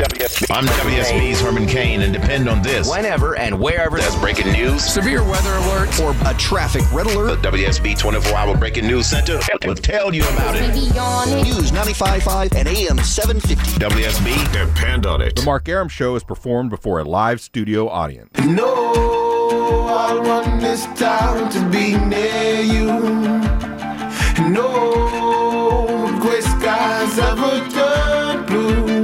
I'm WSB's Herman Cain, and depend on this. Whenever and wherever There's breaking news. severe weather alert or a traffic red The. WSB 24 Hour Breaking News Center will tell you about it. News 95.5 and AM 750. WSB, depend on it. The Mark Arum Show is performed before a live studio audience. No, I want this town to be near you. No gray skies ever turn blue.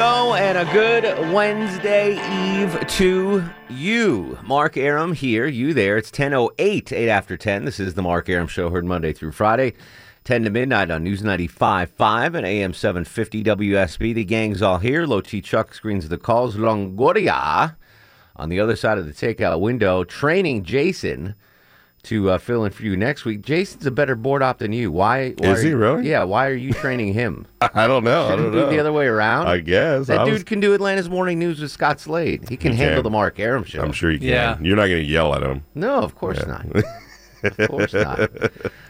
And a good Wednesday Eve to you. Mark Arum here, you there. It's 10.08, 8 after 10. This is the Mark Arum Show, heard Monday through Friday, 10 to midnight on News 95.5 and AM 750 WSB. The gang's all here. T Chuck screens the calls. Longoria on the other side of the takeout window, training Jason to uh, fill in for you next week. Jason's a better board op than you. Why? why Is he are- really? Yeah. Why are you training him? I don't know. Shouldn't don't it be know. the other way around. I guess. that I dude was- can do Atlanta's morning news with Scott Slade. He can He handle can. the Mark Arum show. I'm sure you can. Yeah. You're not going to yell at him. No, of course not. of course not.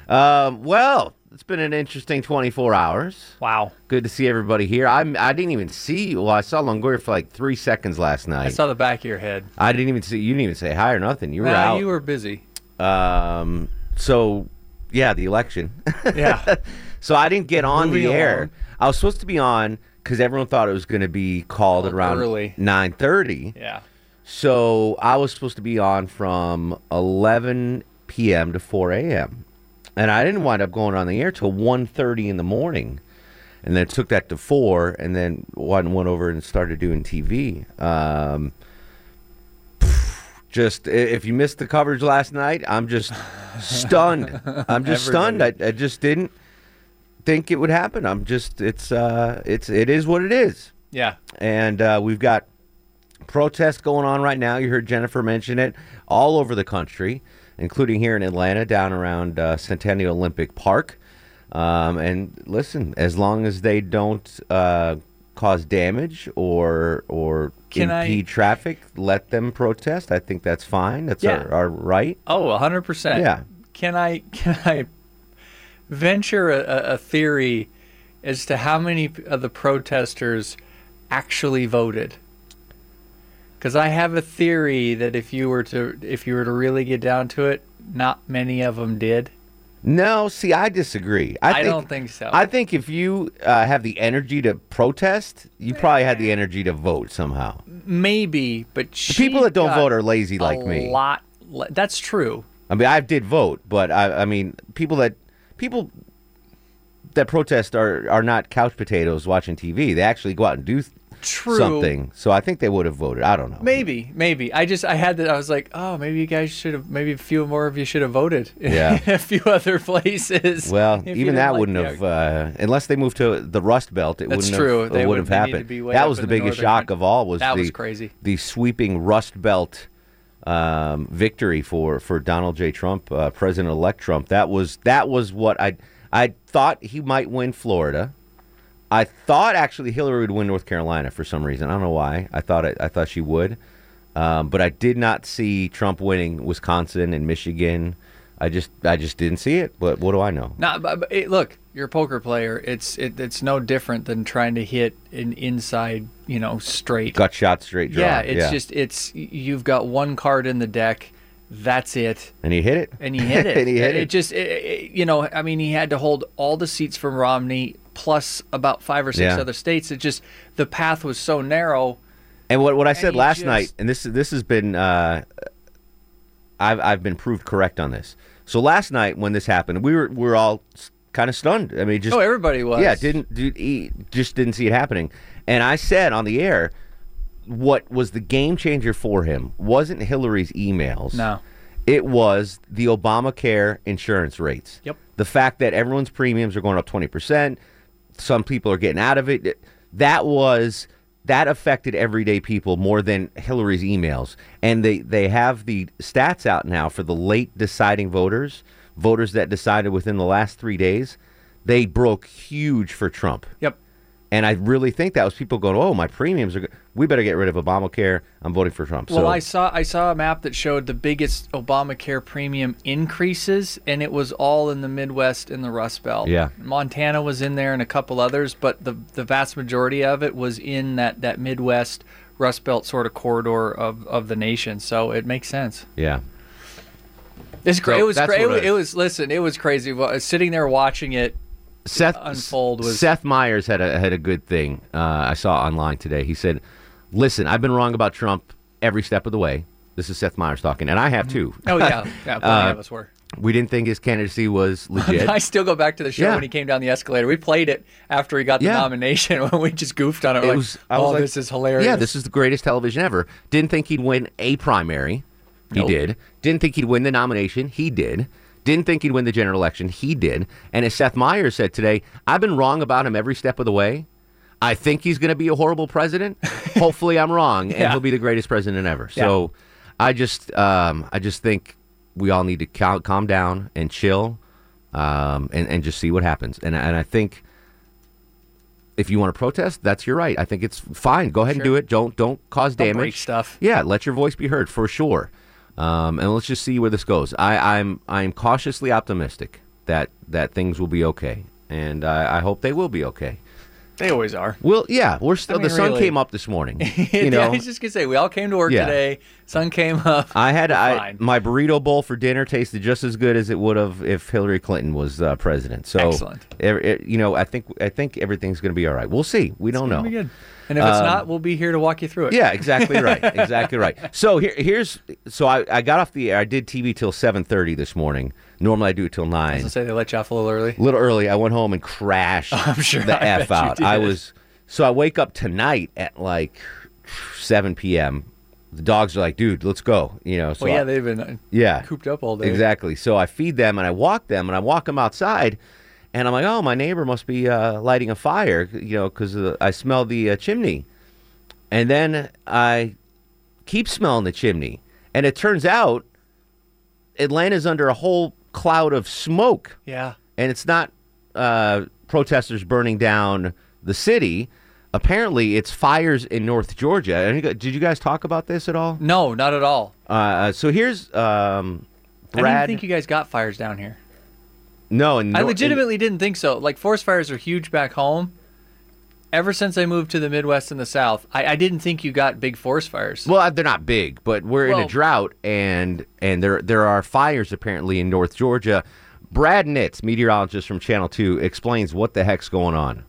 Um, well, it's been an interesting 24 hours. Wow. Good to see everybody here. I'm. I didn't even see you. Well, I saw Longoria for like three seconds last night. I saw the back of your head. I didn't even see. You didn't even say hi or nothing. You were Nah, out. you were busy. Um. So, yeah, the election. Yeah. So I didn't get on Moving the air. along. I was supposed to be on because everyone thought it was going to be called at around early. nine thirty. yeah. So I was supposed to be on from eleven p.m. to four a.m. and I didn't wind up going on the air till 1.30 in the morning, and then took that to four, and then went went over and started doing TV. Um, just if you missed the coverage last night, I'm just stunned. I'm just stunned. I, I just didn't think it would happen. I'm just it's uh it's it is what it is Yeah. and uh, we've got protests going on right now. You heard Jennifer mention it all over the country, including here in Atlanta, down around uh, Centennial Olympic Park. Um, and listen, as long as they don't uh, cause damage or or Can I- impede traffic, let them protest. I think that's fine. That's Yeah. our, our right. Oh, 100%. Yeah. Can I can I venture a, a- a theory as to how many of the protesters actually voted? Cuz I have a theory that if you were to if you were to really get down to it, not many of them did. No, see, I disagree. I, I think, don't think so. I think if you uh, have the energy to protest, you probably had the energy to vote somehow. Maybe, but The people that don't vote are lazy like me. a me. lot le- that's true. I mean, I did vote, but I, I mean, people that people that protest are are not couch potatoes watching TV. They actually go out and do th- True. something. So I think they would have voted. I don't know. Maybe, maybe. I just I had that. I was like, oh, maybe you guys should have. Maybe a few more of you should have voted. Yeah. in a few other places. Well, even that like wouldn't the have, uh, unless they moved to the Rust Belt. It That's wouldn't true. have. They would- have happened. That was the biggest northern shock of all. Was That the was crazy. the sweeping Rust Belt um, victory for for Donald J. Trump, uh, President elect Trump. That was that was what I I thought he might win Florida. I thought actually Hillary would win North Carolina for some reason. I don't know why. I thought it, I thought she would, um, but I did not see Trump winning Wisconsin and Michigan. I just I just didn't see it. But what do I know? No, but, but, it, look, you're a poker player. It's it, it's no different than trying to hit an inside, you know, straight. Gut shot straight draw. yeah, it's just it's you've got one card in the deck. That's it. and he hit it. and he hit it. and he hit it. just, it, it- you know, I mean, he had to hold all the seats from Romney plus about five or six Yeah. other states. It just the path was so narrow. And what what I said last just- night, and this this has been, uh, I've I've been proved correct on this. So last night when this happened, we were we were all kind of stunned. I mean, just Oh, everybody was. yeah, didn't dude, just didn't see it happening. And I said on the air, what was the game changer for him wasn't Hillary's emails. No. It was the Obamacare insurance rates. Yep. The fact that everyone's premiums are going up 20%, some people are getting out of it. That was that affected everyday people more than Hillary's emails. And they they have the stats out now for the late deciding voters, voters that decided within the last 3 days. They broke huge for Trump. Yep. And I really think that was people going, "Oh, my premiums are. Go- we better get rid of Obamacare. I'm voting for Trump." Well, so I saw I saw a map that showed the biggest Obamacare premium increases, and it was all in the Midwest and the Rust Belt. Yeah. Montana was in there and a couple others, but the the vast majority of it was in that that Midwest Rust Belt sort of corridor of, of the nation. So it makes sense. yeah, It's great. So it was great. what it It, was listen. It was crazy. Well, Sitting there watching it. Seth unfold was- Seth Meyers had a had a good thing. Uh, I saw online today. He said, "Listen, I've been wrong about Trump every step of the way." This is Seth Meyers talking, and I have too. Oh yeah, yeah. Plenty Uh, of us were. We didn't think his candidacy was legit. I still go back to the show Yeah. when he came down the escalator. We played it after he got the Yeah. nomination when we just goofed on it. It like, was. Oh, was like, this is hilarious. Yeah, this is the greatest television ever. Didn't think he'd win a primary. He Nope. did. Didn't think he'd win the nomination. He did. Didn't think he'd win the general election. He did. And as Seth Meyers said today, I've been wrong about him every step of the way. I think he's going to be a horrible president. Hopefully, I'm wrong, and Yeah. he'll be the greatest president ever. So, I just, um, I just think we all need to cal- calm down and chill, um, and and just see what happens. And and I think if you want to protest, that's your right. I think it's fine. Go ahead and do it. Don't don't cause Don't damage. break stuff. Yeah, let your voice be heard for sure. Um, and let's just see where this goes. I, I'm I'm cautiously optimistic that that things will be okay, and I, I hope they will be okay. They always are. Well, yeah, we're still. mean, the sun really. came up this morning. You know, I was just gonna say we all came to work Yeah. today. Sun came up. I had I, my burrito bowl for dinner tasted just as good as it would have if Hillary Clinton was uh, president. So, Excellent. e- e- you know, I think I think everything's going to be all right. We'll see. We don't know. It'll be good. And if it's not, we'll be here to walk you through it. Um, Yeah, exactly right. exactly right. So here, here's so I, I got off the air. I did TV till seven thirty this morning. Normally I do it till nine. gonna say they let you off a little early. A little early. I went home and crashed I'm sure the I f out. I was so I wake up tonight at like seven p.m. The dogs are like, dude, let's go. You know. So Well, yeah, I- they've been uh, yeah cooped up all day. Exactly. So I feed them and I walk them and I walk them outside, and I'm like, oh, my neighbor must be uh, lighting a fire, you know, because uh, I smell the uh, chimney, and then I keep smelling the chimney, and it turns out Atlanta's under a whole cloud of smoke, Yeah. and it's not uh, protesters burning down the city. Apparently, it's fires in North Georgia. And you gu- Did you guys talk about this at all? No, not at all. Uh, so here's um, I didn't think you guys got fires down here. No, and I legitimately didn't think so. Like forest fires are huge back home. Ever since I moved to the Midwest and the South, I, I didn't think you got big forest fires. well, they're not big, but we're in a drought, and and there there are fires apparently in North Georgia. Brad Nitz, meteorologist from Channel Two, explains what the heck's going on.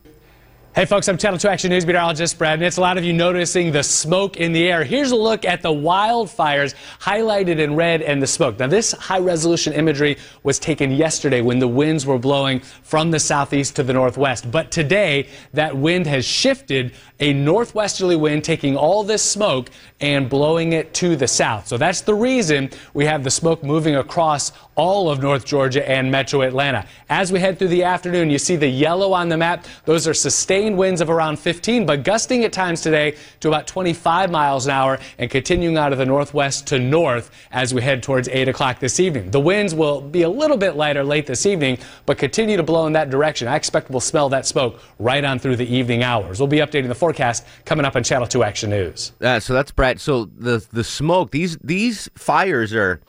Hey folks, I'm Channel 2 Action News meteorologist Brad Nitz. A lot of you noticing the smoke in the air. Here's a look at the wildfires highlighted in red and the smoke. Now this high resolution imagery was taken yesterday when the winds were blowing from the southeast to the northwest. But today that wind has shifted a northwesterly wind taking all this smoke and blowing it to the south. So that's the reason we have the smoke moving across all of North Georgia and metro Atlanta. As we head through the afternoon, you see the yellow on the map. Those are sustained winds of around 15, but gusting at times today to about 25 miles an hour and continuing out of the northwest to north as we head towards 8 o'clock this evening. The winds will be a little bit lighter late this evening, but continue to blow in that direction. I expect we'll smell that smoke right on through the evening hours. We'll be updating the forecast coming up on Channel 2 Action News. Uh, so that's Brad. So the the smoke these these fires are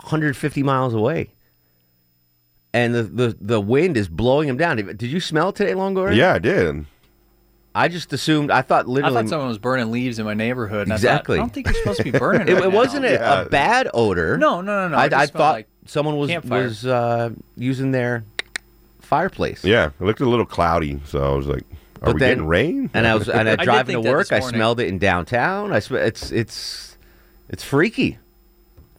150 miles away, and the the, the wind is blowing them down. Did you smell it today, Longoria? Yeah, I did. I just assumed. I thought literally. I thought someone was burning leaves in my neighborhood. And Exactly. I, thought, I don't think you're supposed to be burning. it, right it wasn't now. a, Yeah. a bad odor. No, no, no, no. I, It I thought like someone was campfire. was uh, using their fireplace. Yeah, it looked a little cloudy, so I was like, "Are But we then- getting rain?" And I was and I did driving think to work. I smelled it in downtown. I sm- it's it's it's freaky,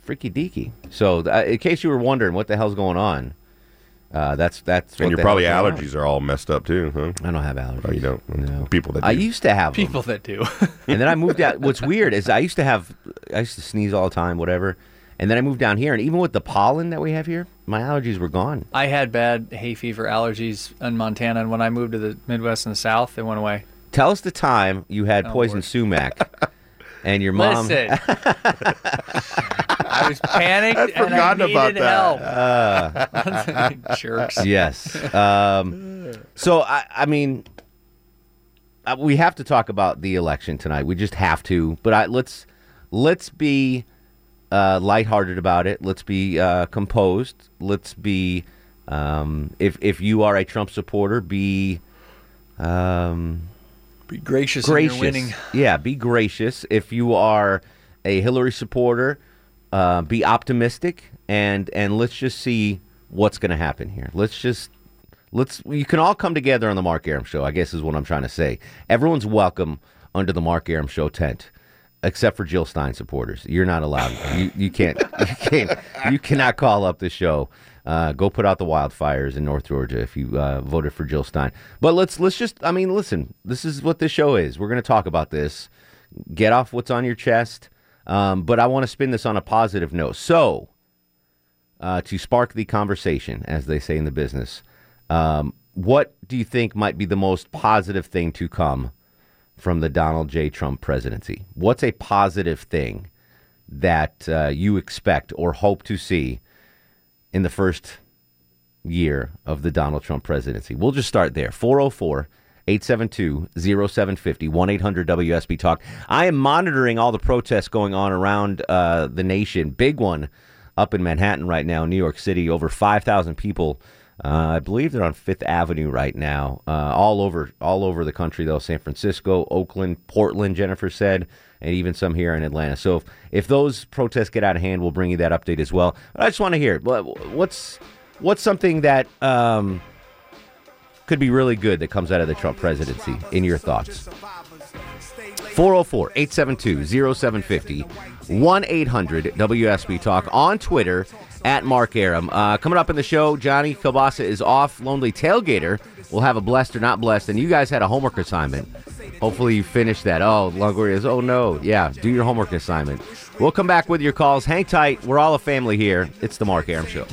freaky deaky. So uh, in case you were wondering what the hell's going on, Uh, that's that's. And what your probably hell's going on. allergies are all messed up too, huh? I don't have allergies. Oh, you don't? No. People that I do. used to have them. People that do. and then I moved out. What's weird is I used to have, I used to sneeze all the time, whatever. And then I moved down here, and even with the pollen that we have here, my allergies were gone. I had bad hay fever allergies in Montana, and when I moved to the Midwest and the South, they went away. Tell us the time you had Oh, poison Lord. sumac, and your mom. Listen, I was panicked I'd and I forgotten about needed that. help. Jerks. Yes. Um, so I, I mean, uh, we have to talk about the election tonight. We just have to. But I, let's let's be uh, lighthearted about it. Let's be uh, composed. Let's be. Um, if if you are a Trump supporter, be um, Be gracious, gracious. in your winning. Yeah, be gracious. If you are a Hillary supporter, uh, be optimistic and and let's just see what's going to happen here. Let's just let's you can all come together on the Mark Arum show. I guess is what I'm trying to say. Everyone's welcome under the Mark Arum show tent. Except for Jill Stein supporters, you're not allowed. You you can't you can't you cannot call up the show. Uh, go put out the wildfires in North Georgia if you uh, voted for Jill Stein. But let's let's just I mean listen. This is what this show is. We're going to talk about this. Get off what's on your chest. Um, but I want to spin this on a positive note. So uh, to spark the conversation, as they say in the business, um, what do you think might be the most positive thing to come from the Donald J. Trump presidency? What's a positive thing that uh, you expect or hope to see in the first year of the Donald Trump presidency? We'll just start there. 404 872 0750 1 800 WSB Talk. I am monitoring all the protests going on around uh, the nation. Big one up in Manhattan right now, New York City. Over 5,000 people. Uh, I believe they're on Fifth Avenue right now. Uh, all over, all over the country though. San Francisco, Oakland, Portland. Jennifer said, and even some here in Atlanta. So if, if those protests get out of hand, we'll bring you that update as well. But I just want to hear what's what's something that um, could be really good that comes out of the Trump presidency. In your thoughts. 404 872 0750 1 800 WSB Talk on Twitter at Mark Arum. Uh, coming up in the show, Johnny Kilbasa is off. Lonely Tailgater will have a blessed or not blessed. And you guys had a homework assignment. Hopefully you finished that. Oh, Longoria is, oh no. Yeah, do your homework assignment. We'll come back with your calls. Hang tight. We're all a family here. It's the Mark Arum Show.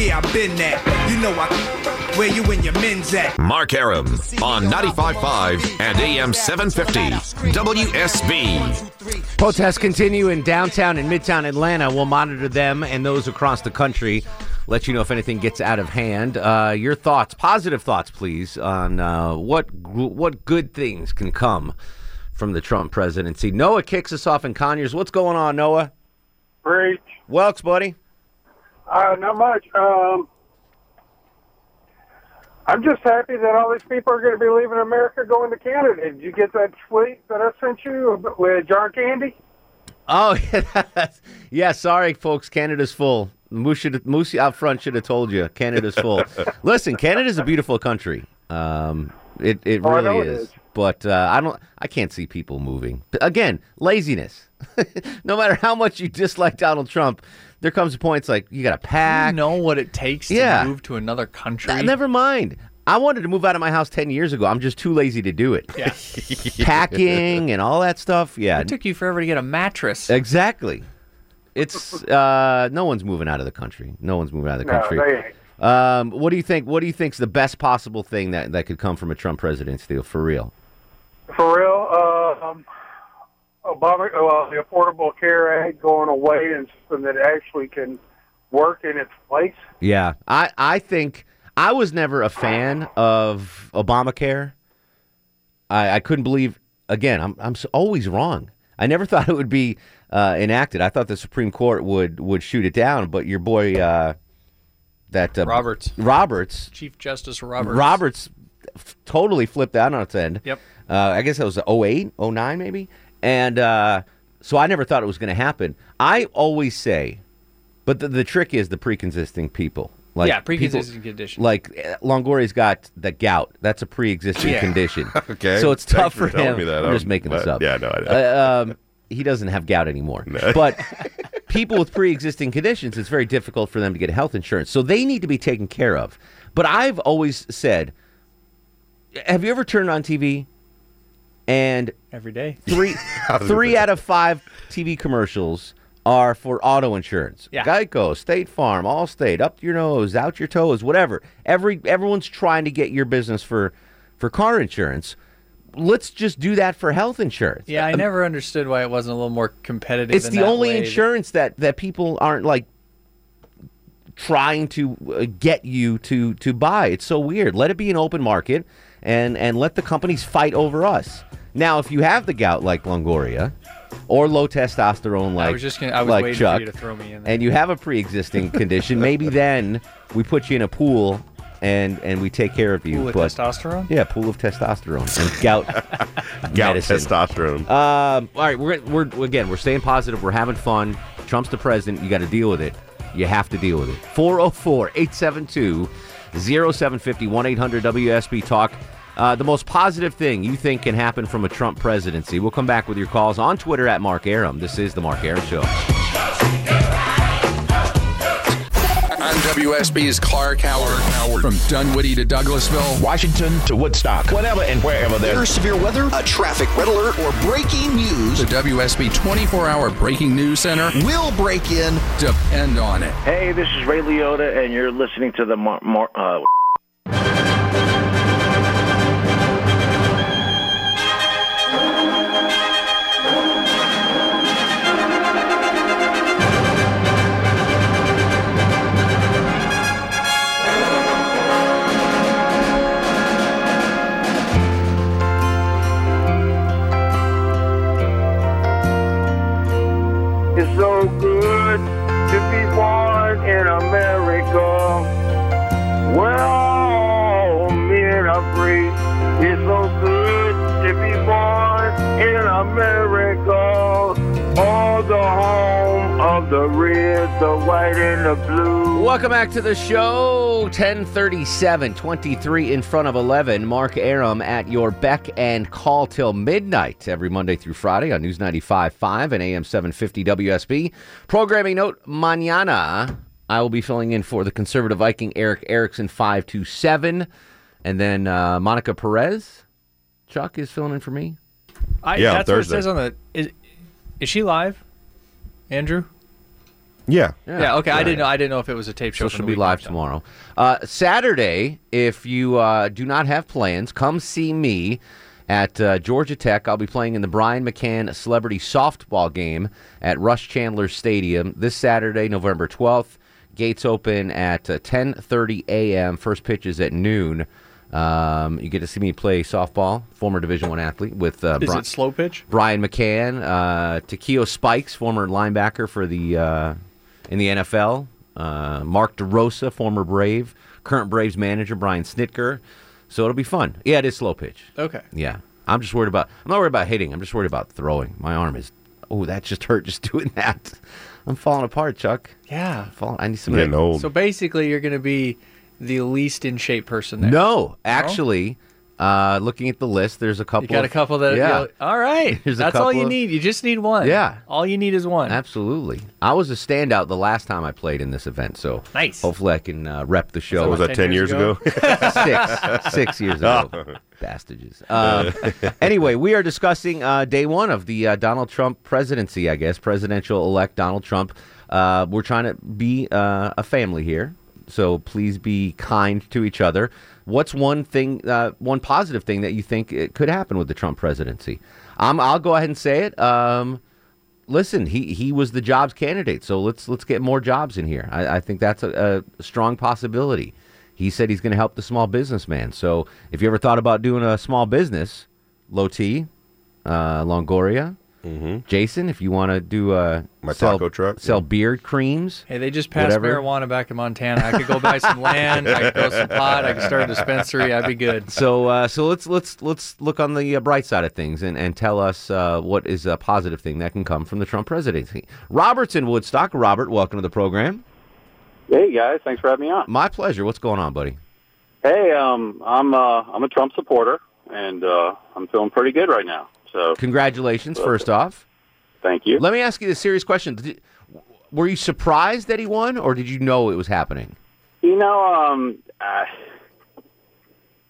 And that you hoop with, swing around like you stupid. King of the town, yeah, I've been that. You know I, where you and your men's at. Mark Arum on 95.5 and AM 750 WSB. Protests continue in downtown and midtown Atlanta. We'll monitor them and those across the country. Let you know if anything gets out of hand. Uh, your thoughts, positive thoughts, please, on uh, what what good things can come from the Trump presidency. Noah kicks us off in Conyers. What's going on, Noah? Great. Welks, buddy. Uh, not much. Um, I'm just happy that all these people are going to be leaving America going to Canada. Did you get that tweet that I sent you with John Candy? Oh, yeah. Sorry, folks. Canada's full. Moose, should, Moose out front should have told you. Canada's full. Listen, Canada's a beautiful country. Um, it it Oh, really know it is. Is. But uh, I don't. I can't see people moving. Again, laziness. no matter how much you dislike Donald Trump, there comes a point. It's like you got to pack. You know what it takes to Yeah. move to another country. Never mind. I wanted to move out of my house ten years ago. I'm just too lazy to do it. Yeah. Packing and all that stuff. Yeah, It took you forever to get a mattress. Exactly. It's uh, no one's moving out of the country. No one's moving out of the No, country. they. Um, what do you think? What do you think's the best possible thing that, that could come from a Trump presidency? For real? For real, uh, um, Obama, uh, the Affordable Care Act going away and something that actually can work in its place. Yeah, I I think I was never a fan of Obamacare. I, I couldn't believe. Again, I'm I'm always wrong. I never thought it would be uh, enacted. I thought the Supreme Court would would shoot it down. But your boy, uh, that uh, Roberts. Roberts, Chief Justice Roberts. Roberts f- totally flipped out on its end. Yep. Uh, I guess that was 08, 09 maybe. And uh, so I never thought it was going to happen. I always say, but the, the trick is the pre-existing people. Like Yeah, pre-existing condition. Like uh, Longoria's got the gout. That's a pre-existing Yeah. condition. Okay. So it's Thanks tough for for, telling him. me that. I'm just Um, making this up. yeah, no, I know. Uh, um, he doesn't have gout anymore. But people with pre-existing conditions, it's very difficult for them to get health insurance. So they need to be taken care of. But I've always said, have you ever turned on TV and Every day. three three out of five TV commercials are for auto insurance. Yeah. Geico, State Farm, Allstate, up your nose, out your toes, whatever. Every everyone's trying to get your business for for car insurance. Let's just do that for health insurance. Yeah, I never understood why it wasn't a little more competitive. It's in the that only way. insurance that that people aren't like trying to uh, get you to to buy. It's so weird. Let it be an open market and and let the companies fight over us. Now, if you have the gout like Longoria or low testosterone like was just gonna- I was like waiting for Chuck, you to throw me in there. and you have a pre-existing condition, maybe then we put you in a pool and and we take care of you. Pool of but testosterone? yeah, pool of testosterone and gout Gout medicine. testosterone. Um, all right, we're, we're again, we're staying positive. We're having fun. Trump's the president. You got to deal with it. You have to deal with it. 404 872 0750 1 800 WSB Talk. Uh, the most positive thing you think can happen from a Trump presidency. We'll come back with your calls on Twitter at Mark Arum. This is The Mark Arum Show. I'm WSB's Clark Howard. From Dunwoody to Douglasville. Washington to Woodstock, whenever and wherever There's there's severe weather, a traffic red alert, or breaking news. The WSB 24 hour breaking news center. We'll break in. Depend on it. Hey, this is Ray Liotta, and you're listening to the Mar- Mar- uh, the white, and the blue. Welcome back to the show. 1037, 23 in front of 11. Mark Arum at your beck and call till midnight every Monday through Friday on News 95.5 and AM 750 WSB. Programming note, mañana I will be filling in for the conservative Viking Erick Erickson 527. And then uh, Monica Perez, Chuck, is filling in for me. I, Yeah, on that's what it Thursday. says on the. Is, is she live, Andrew? Yeah. Yeah. okay. I didn't know. I didn't know if it was a tape show. So from she'll be live tomorrow. Uh, Saturday, if you uh, do not have plans, come see me at uh, Georgia Tech. I'll be playing in the Brian McCann Celebrity Softball Game at Russ Chandler Stadium this Saturday, November 12th. Gates open at uh, 10:30 a.m. First pitch is at noon. Um, you get to see me play softball, former Division One athlete with uh, Is Bri- it slow pitch? Brian McCann, uh, Takeo Spikes, former linebacker for the uh, in the NFL. Uh, Mark DeRosa, former Brave, current Braves manager Brian Snitker. So it'll be fun. Yeah, it is slow pitch. Okay. Yeah, I'm just worried about. I'm not worried about hitting. I'm just worried about throwing. My arm is. Oh, that just hurt just doing that. I'm falling apart, Chuck. Yeah. I'm falling. I need some. Getting old. So basically, you're going to be the least in shape person there. No, actually, uh, looking at the list, there's a couple. You got a couple that. Yeah. you all right. There's a That's all you of- need. You just need one. Yeah. All you need is one. Absolutely. I was a standout the last time I played in this event, so Nice. hopefully I can uh, rep the show. So was that 10 years ago? six, six years ago. Bastages. Um, anyway, we are discussing uh, day one of the uh, Donald Trump presidency, I guess, presidential elect Donald Trump. Uh, we're trying to be uh, a family here, so please be kind to each other. What's one thing, uh, one positive thing that you think it could happen with the Trump presidency? Um, I'll go ahead and say it. Um, listen, he he was the jobs candidate, so let's let's get more jobs in here. I, I think that's a, a strong possibility. He said he's going to help the small businessman. So if you ever thought about doing a small business, low T, uh, Longoria, Jason, if you want to do a Mm-hmm. My sell, taco truck, sell beard creams. Hey, they just passed Whatever. marijuana back in Montana. I could go buy some land. I could grow some pot. I could start a dispensary. I'd be good. So uh, so let's let's let's look on the uh, bright side of things and, and tell us uh, what is a positive thing that can come from the Trump presidency. Robert's in Woodstock. Robert, welcome to the program. Hey guys, thanks for having me on. My pleasure. What's going on, buddy? Hey, um, I'm uh, I'm a Trump supporter, and uh, I'm feeling pretty good right now. So Congratulations, first off. Thank you. Let me ask you this serious question. Did- were you surprised that he won, or did you know it was happening? You know, um, uh,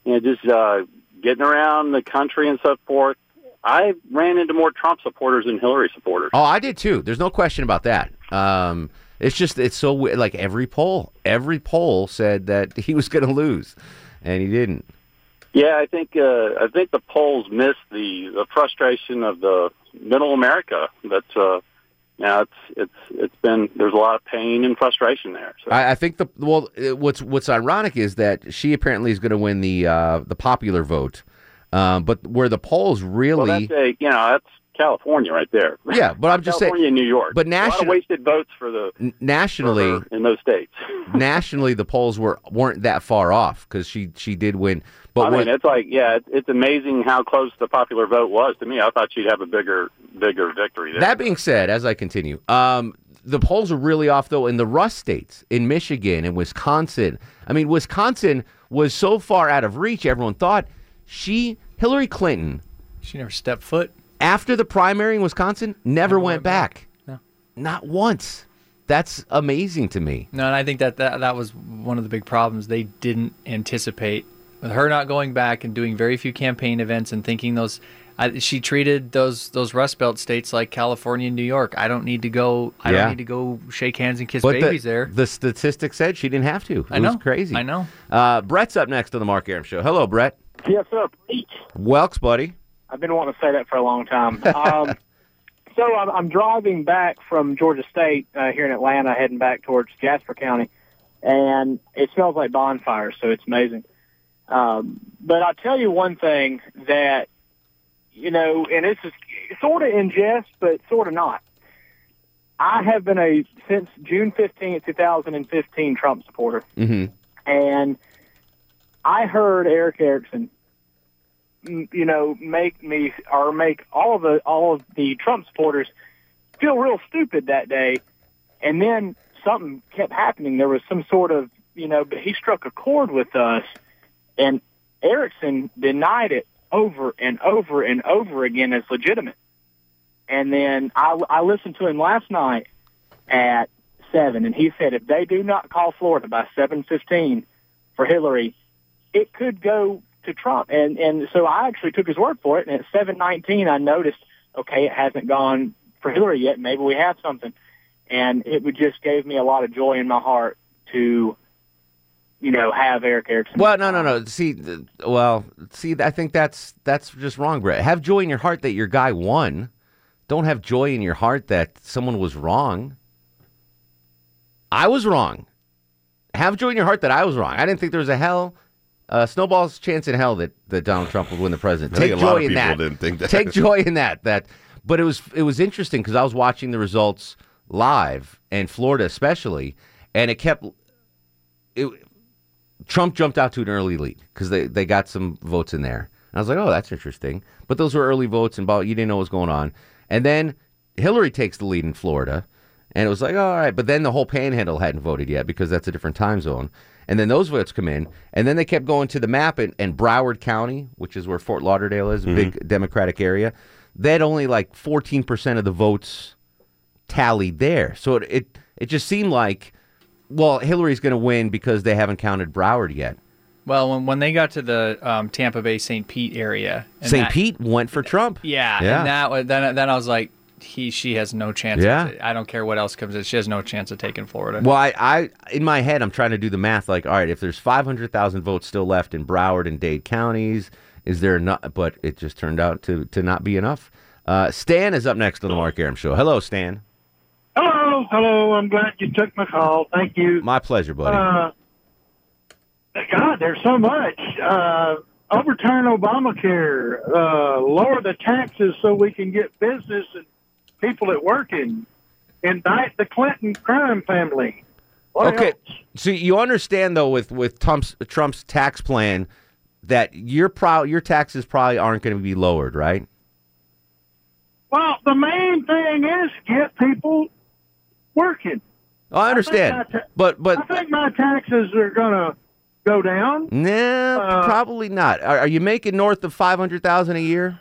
you know, just uh, getting around the country and so forth. I ran into more Trump supporters than Hillary supporters. Oh, I did too. There's no question about that. Um, it's just it's so like every poll, every poll said that he was going to lose, and he didn't. Yeah, I think uh, I think the polls miss the, the frustration of the middle America. That's uh, now it's it's it's been there's a lot of pain and frustration there. So I, I think the well, uh, what's what's ironic is that she apparently is going to win the uh, the popular vote, um, but where the polls well, really, that's a you know that's California right there. yeah. But I'm just saying, California and New York. but a lot of national- wasted votes for the n- nationally, in those states. nationally, the polls were weren't that far off because she she did win. But I when, mean, it's like yeah, it's, it's amazing how close the popular vote was to me. I thought she'd have a bigger bigger victory there. That being said, as I continue, um, the polls are really off though in the Rust states, in Michigan and Wisconsin. I mean, Wisconsin was so far out of reach. Everyone thought she, Hillary Clinton, She never stepped foot. After the primary in Wisconsin, never, went, went back. No. Not once. That's amazing to me. No, and I think that, that that was one of the big problems. They didn't anticipate with her not going back and doing very few campaign events and thinking those. I, she treated those those Rust Belt states like California and New York. I don't need to go. I Yeah. don't need to go shake hands and kiss But babies the, there. the statistics said she didn't have to. It I know. was crazy. I know. Uh, Brett's up next on the Mark Arum Show. Hello, Brett. Yes, sir. Pete. Welks, buddy. I've been wanting to say that for a long time. Um, so I'm, I'm driving back from Georgia State uh, here in Atlanta, heading back towards Jasper County, and it smells like bonfires, so it's amazing. Um, but I'll tell you one thing that, you know, and this is sort of in jest, but sort of not. I have been a, since June 15th, 2015, Trump supporter. Mm-hmm. And I heard Erick Erickson, you know, make me or make all of the all of the Trump supporters feel real stupid that day. And then something kept happening. There was some sort of, you know, he struck a chord with us, and Erickson denied it over and over and over again as legitimate. And then I, I listened to him last night at seven, and he said if they do not call Florida by seven fifteen for Hillary, it could go to Trump. And and so I actually took his word for it. And at seven nineteen, I noticed okay, it hasn't gone for Hillary yet. Maybe we have something. And it would just gave me a lot of joy in my heart to, you know, have Erick Erickson. Well, no, no, no. See, well, see, I think that's that's just wrong, Brett. Have joy in your heart that your guy won. Don't have joy in your heart that someone was wrong. I was wrong. Have joy in your heart that I was wrong. I didn't think there was a hell, uh, snowball's chance in hell that, that Donald Trump would win the think Take joy of in that. that. Take joy in that. That, but it was it was interesting because I was watching the results live and Florida especially, and it kept it, Trump jumped out to an early lead because they, they got some votes in there. And I was like, oh, that's interesting. But those were early votes, and about you didn't know what was going on. And then Hillary takes the lead in Florida, and it was like, all right. But then the whole Panhandle hadn't voted yet because that's a different time zone. And then those votes come in, and then they kept going to the map, and, and Broward County, which is where Fort Lauderdale is, a big Democratic area, they had only like 14% of the votes tallied there. So it it, it just seemed like, well, Hillary's going to win because they haven't counted Broward yet. Well, when, when they got to the um, Tampa Bay St. Pete area, St. Pete went for Trump. Yeah, Yeah. and that was, then then I was like, he she has no chance. Yeah. Of, I don't care what else comes in. She has no chance of taking Florida. Well, I, I in my head, I'm trying to do the math. Like, all right, if there's 500,000 votes still left in Broward and Dade counties, is there enough? But it just turned out to to not be enough. Uh, Stan is up next on the Mark Arum Show. Hello, Stan. Hello, hello. I'm glad you took my call. Thank you. My pleasure, buddy. Uh, God, there's so much. Uh, overturn Obamacare, uh, lower the taxes so we can get business and people at work in, indict the Clinton crime family. What okay, else? so you understand though with with Trump's Trump's tax plan that your pro your taxes probably aren't going to be lowered, right? Well, the main thing is get people working. Oh, I understand, my ta- but but I think my taxes are going to go down. nah, Uh, probably not. Are, are you making north of five hundred thousand a year?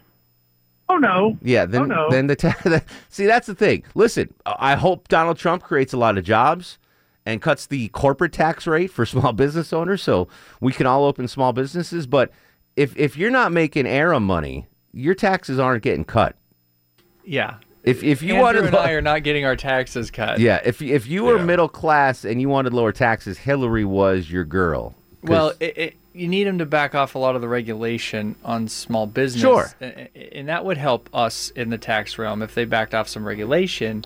Oh no. Yeah, then Oh, no. then the ta- see that's the thing. Listen, I hope Donald Trump creates a lot of jobs and cuts the corporate tax rate for small business owners, so we can all open small businesses. But if if you're not making ARA money, your taxes aren't getting cut. Yeah. If if you Andrew wanted and I are not getting our taxes cut. yeah, if if you were middle class and you wanted lower taxes, Hillary was your girl. Well, it, it, you need them to back off a lot of the regulation on small business. Sure. A- a- And that would help us in the tax realm if they backed off some regulation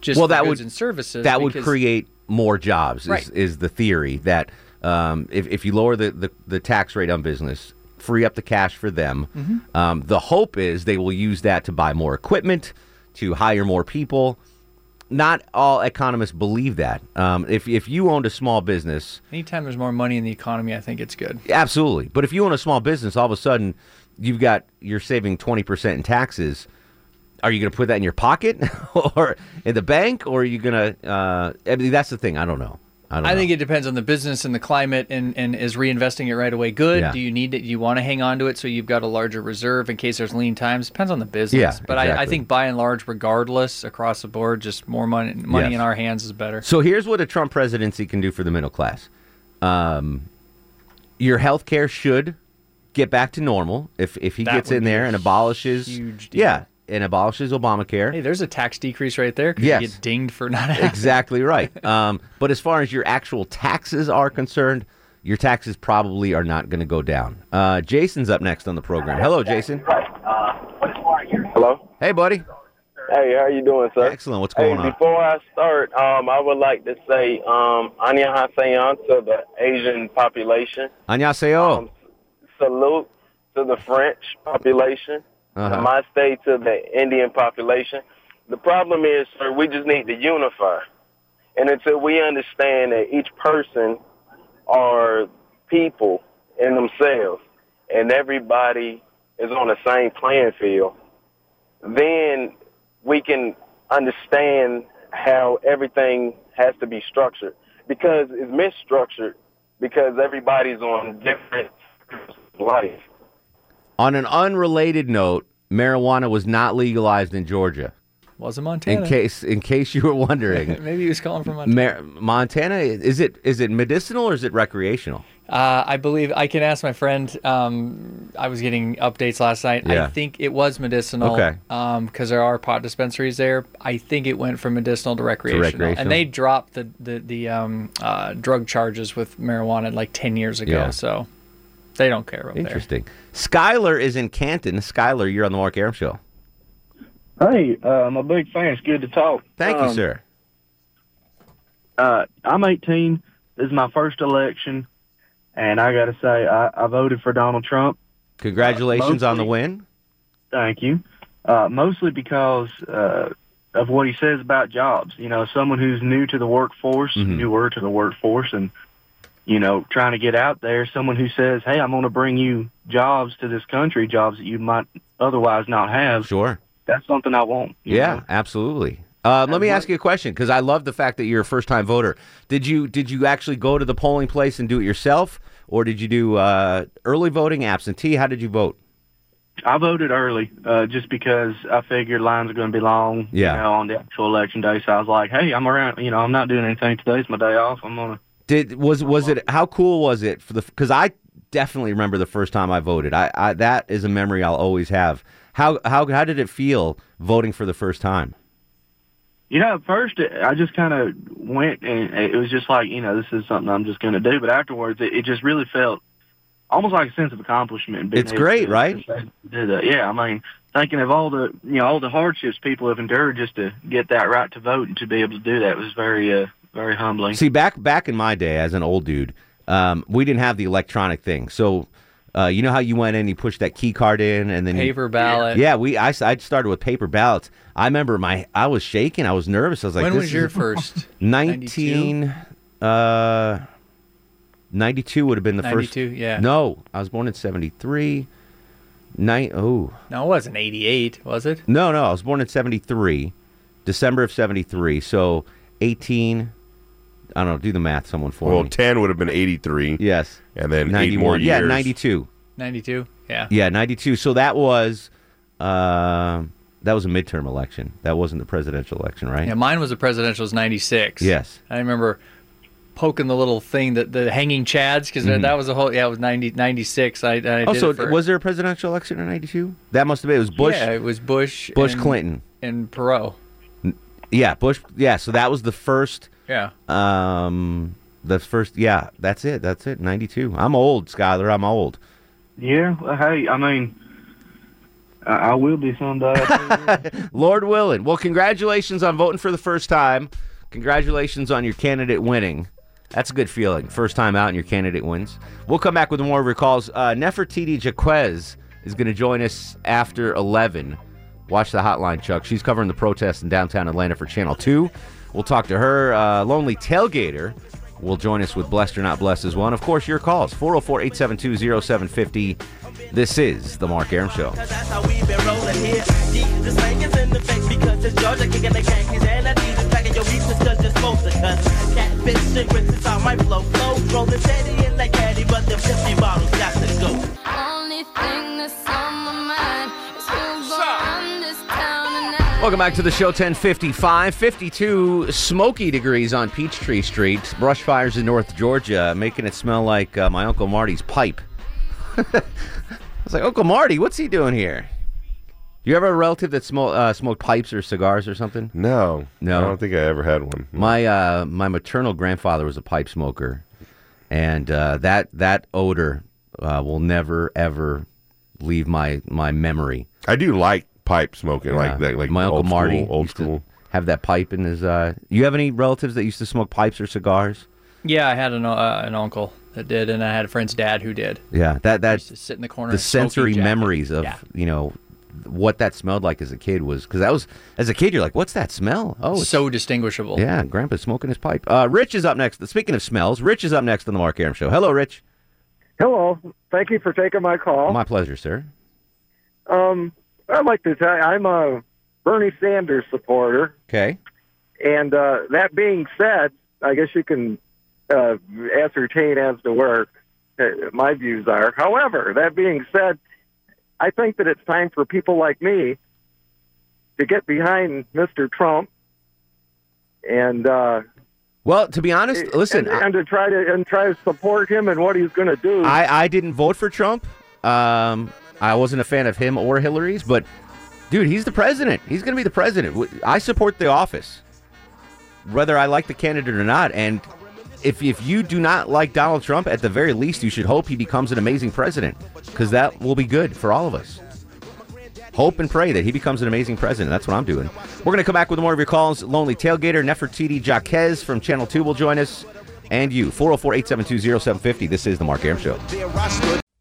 just well, that goods would and services. That would create more jobs. Is, Right. is the theory that um, if if you lower the, the the tax rate on business, free up the cash for them. Mhm. Um, the hope is they will use that to buy more equipment, to hire more people. Not all economists believe that. Um, if if you owned a small business, Anytime there's more money in the economy, I think it's good. Absolutely. But if you own a small business, all of a sudden you've got you're saving twenty percent in taxes. Are you going to put that in your pocket or in the bank, or are you going to? Uh, I mean, that's the thing. I don't know. I I think it depends on the business and the climate, and, and is reinvesting it right away good? Yeah. Do you need it? Do you want to hang on to it so you've got a larger reserve in case there's lean times? Depends on the business. Yeah, but I, I think by and large, regardless across the board, just more money money Yes. in our hands is better. So here's what a Trump presidency can do for the middle class. Um, your health care should get back to normal if if he That gets in there and abolishes. huge deal. Yeah, and abolishes Obamacare. Hey, there's a tax decrease right there because Yes. you get dinged for not having exactly right. Um, but as far as your actual taxes are concerned, your taxes probably are not going to go down. Uh, Jason's up next on the program. Hello, Jason. Hello. Hey, buddy. Hey, how you doing, sir? Excellent. What's going hey, on? Before I start, um, I would like to say um, annyeonghaseyo to the Asian population. Annyeonghaseyo. Salute to the French population. Uh-huh. Namaste to the Indian population. The problem is, sir, we just need to unify. And until we understand that each person are people in themselves and everybody is on the same playing field, then we can understand how everything has to be structured. Because it's misstructured because everybody's on different life. On an unrelated note, marijuana was not legalized in Georgia. Wasn't Montana. In case, in case you were wondering, Maybe he was calling from Montana. Mar- Montana is it is it medicinal or is it recreational? Uh, I believe I can ask my friend. Um, I was getting updates last night. Yeah. I think it was medicinal. Okay. Because there are pot dispensaries there. I think it went from medicinal to recreational. recreational. And they dropped the the, the um, uh, drug charges with marijuana like ten years ago. Yeah. So they don't care up there. Interesting. Skylar is in Canton. Skylar, you're on the Mark Arum show. Hey, uh, I'm a big fan. It's good to talk. Thank you, Um, sir. Uh, I'm 18. This is my first election, and I got to say, I, I voted for Donald Trump. Congratulations on the win. Thank you. Uh, mostly because uh, of what he says about jobs. You know, someone who's new to the workforce, Mm-hmm. newer to the workforce, and you know, trying to get out there. Someone who says, "Hey, I'm going to bring you jobs to this country, jobs that you might otherwise not have." Sure. That's something I want. Yeah, know? absolutely. Uh, let me ask you a question because I love the fact that you're a first time voter. Did you did you actually go to the polling place and do it yourself, or did you do uh, early voting, absentee? How did you vote? I voted early uh, just because I figured lines are going to be long. Yeah. You know, on the actual election day, so I was like, "Hey, I'm around. You know, I'm not doing anything today. It's my day off. I'm gonna." Did was was it how cool was it for the because I definitely remember the first time I voted. I, I that is a memory I'll always have. How how how did it feel voting for the first time? You know, at first I just kind of went, and it was just like, you know, this is something I'm just going to do. But afterwards, it, it just really felt almost like a sense of accomplishment. It's great, to- right? to do that. Yeah, I mean, thinking of all the, you know, all the hardships people have endured just to get that right to vote and to be able to do that was very, uh, very humbling. See, back back in my day as an old dude, um, we didn't have the electronic thing. So, uh, you know how you went in, you pushed that key card in, and then you- Paper ballot. Yeah, we I, I started with paper ballots. I remember my I was shaking, I was nervous. I was like, when this was your first? Nineteen. Uh, ninety-two would have been the first. 92, yeah. No, I was born in seventy-three. Nine. Oh. No, it wasn't 88, was it? No, no, I was born in 73, December of 73. So 18, I don't know, do the math, someone for Well, me. 10 would have been 83. Yes. And then eight 91. more years. Yeah, 92. 92. Yeah. Yeah, 92. So that was Uh, that was a midterm election. That wasn't the presidential election, right? Yeah, mine was the presidential. Was ninety six. Yes. I remember poking the little thing that the hanging chads because Mhm. that was a whole. Yeah, it was 90, 96. I, I did Oh, it for- was there a presidential election in '92? That must have been. It was Bush. Yeah, it was Bush. Bush and- Clinton. and Perot. Yeah, Bush. Yeah, so that was the first. Yeah. Um, the first. Yeah, that's it. That's it. '92. I'm old, Skyler. I'm old. Yeah. well, Hey, I mean, I, I will be someday. Lord willing. Well, congratulations on voting for the first time. Congratulations on your candidate winning. That's a good feeling. First time out and your candidate wins. We'll come back with more of your calls. Uh, Nefertiti Jaquez is going to join us after 11. Watch the hotline, Chuck. She's covering the protests in downtown Atlanta for Channel 2. We'll talk to her. Uh, Lonely Tailgater will join us with Blessed or Not Blessed as well. And of course, your calls 404 872 0750. This is The Mark Arum Show. That's how we been rolling here. Deep, the slang is in the face because it's Georgia kicking the Yankees and I need to packing your beats cause you're supposed to cut. Catfish cigarettes is how my flow flow. Rolling steady in that caddy, but them 50 bottles got to go. Only thing that's on my Welcome back to the show 1055. 52 smoky degrees on Peachtree Street. Brush fires in North Georgia, making it smell like uh, my Uncle Marty's pipe. I was like, Uncle Marty, what's he doing here? You ever have a relative that smo- uh, smoked pipes or cigars or something? No, No. I don't think I ever had one. My uh, my maternal grandfather was a pipe smoker, and uh, that that odor uh, will never ever leave my my memory. I do like pipe smoking, like that, like my uncle old Marty, school, old school. have that pipe in his. Uh, you have any relatives that used to smoke pipes or cigars? Yeah, I had an uh, an uncle that did, and I had a friend's dad who did. Yeah, that that Used to sit in the corner. the sensory jacket. memories of Yeah. you know what that smelled like as a kid was because that was as a kid you're like, what's that smell? Oh, it's so distinguishable. Yeah, Grandpa's smoking his pipe. Uh, Rich is up next. Speaking of smells, Rich is up next on the Mark Arum Show. Hello, Rich. Hello. Thank you for taking my call. My pleasure, sir. Um, I'd like to tell you, I'm a Bernie Sanders supporter. Okay. And uh, that being said, I guess you can uh, ascertain as to where uh, my views are. However, that being said, I think that it's time for people like me to get behind Mr. Trump and uh, Well, to be honest, listen, and, and to try to and try to support him and what he's going to do. I, I didn't vote for Trump. Um, I wasn't a fan of him or Hillary's, but dude, he's the president. He's going to be the president. I support the office, whether I like the candidate or not. And if if you do not like Donald Trump, at the very least, you should hope he becomes an amazing president because that will be good for all of us. Hope and pray that he becomes an amazing president. That's what I'm doing. We're going to come back with more of your calls. Lonely Tailgater, Nefertiti Jaquez from Channel 2 will join us. And you, 404 872 0750. This is The Mark Arum Show.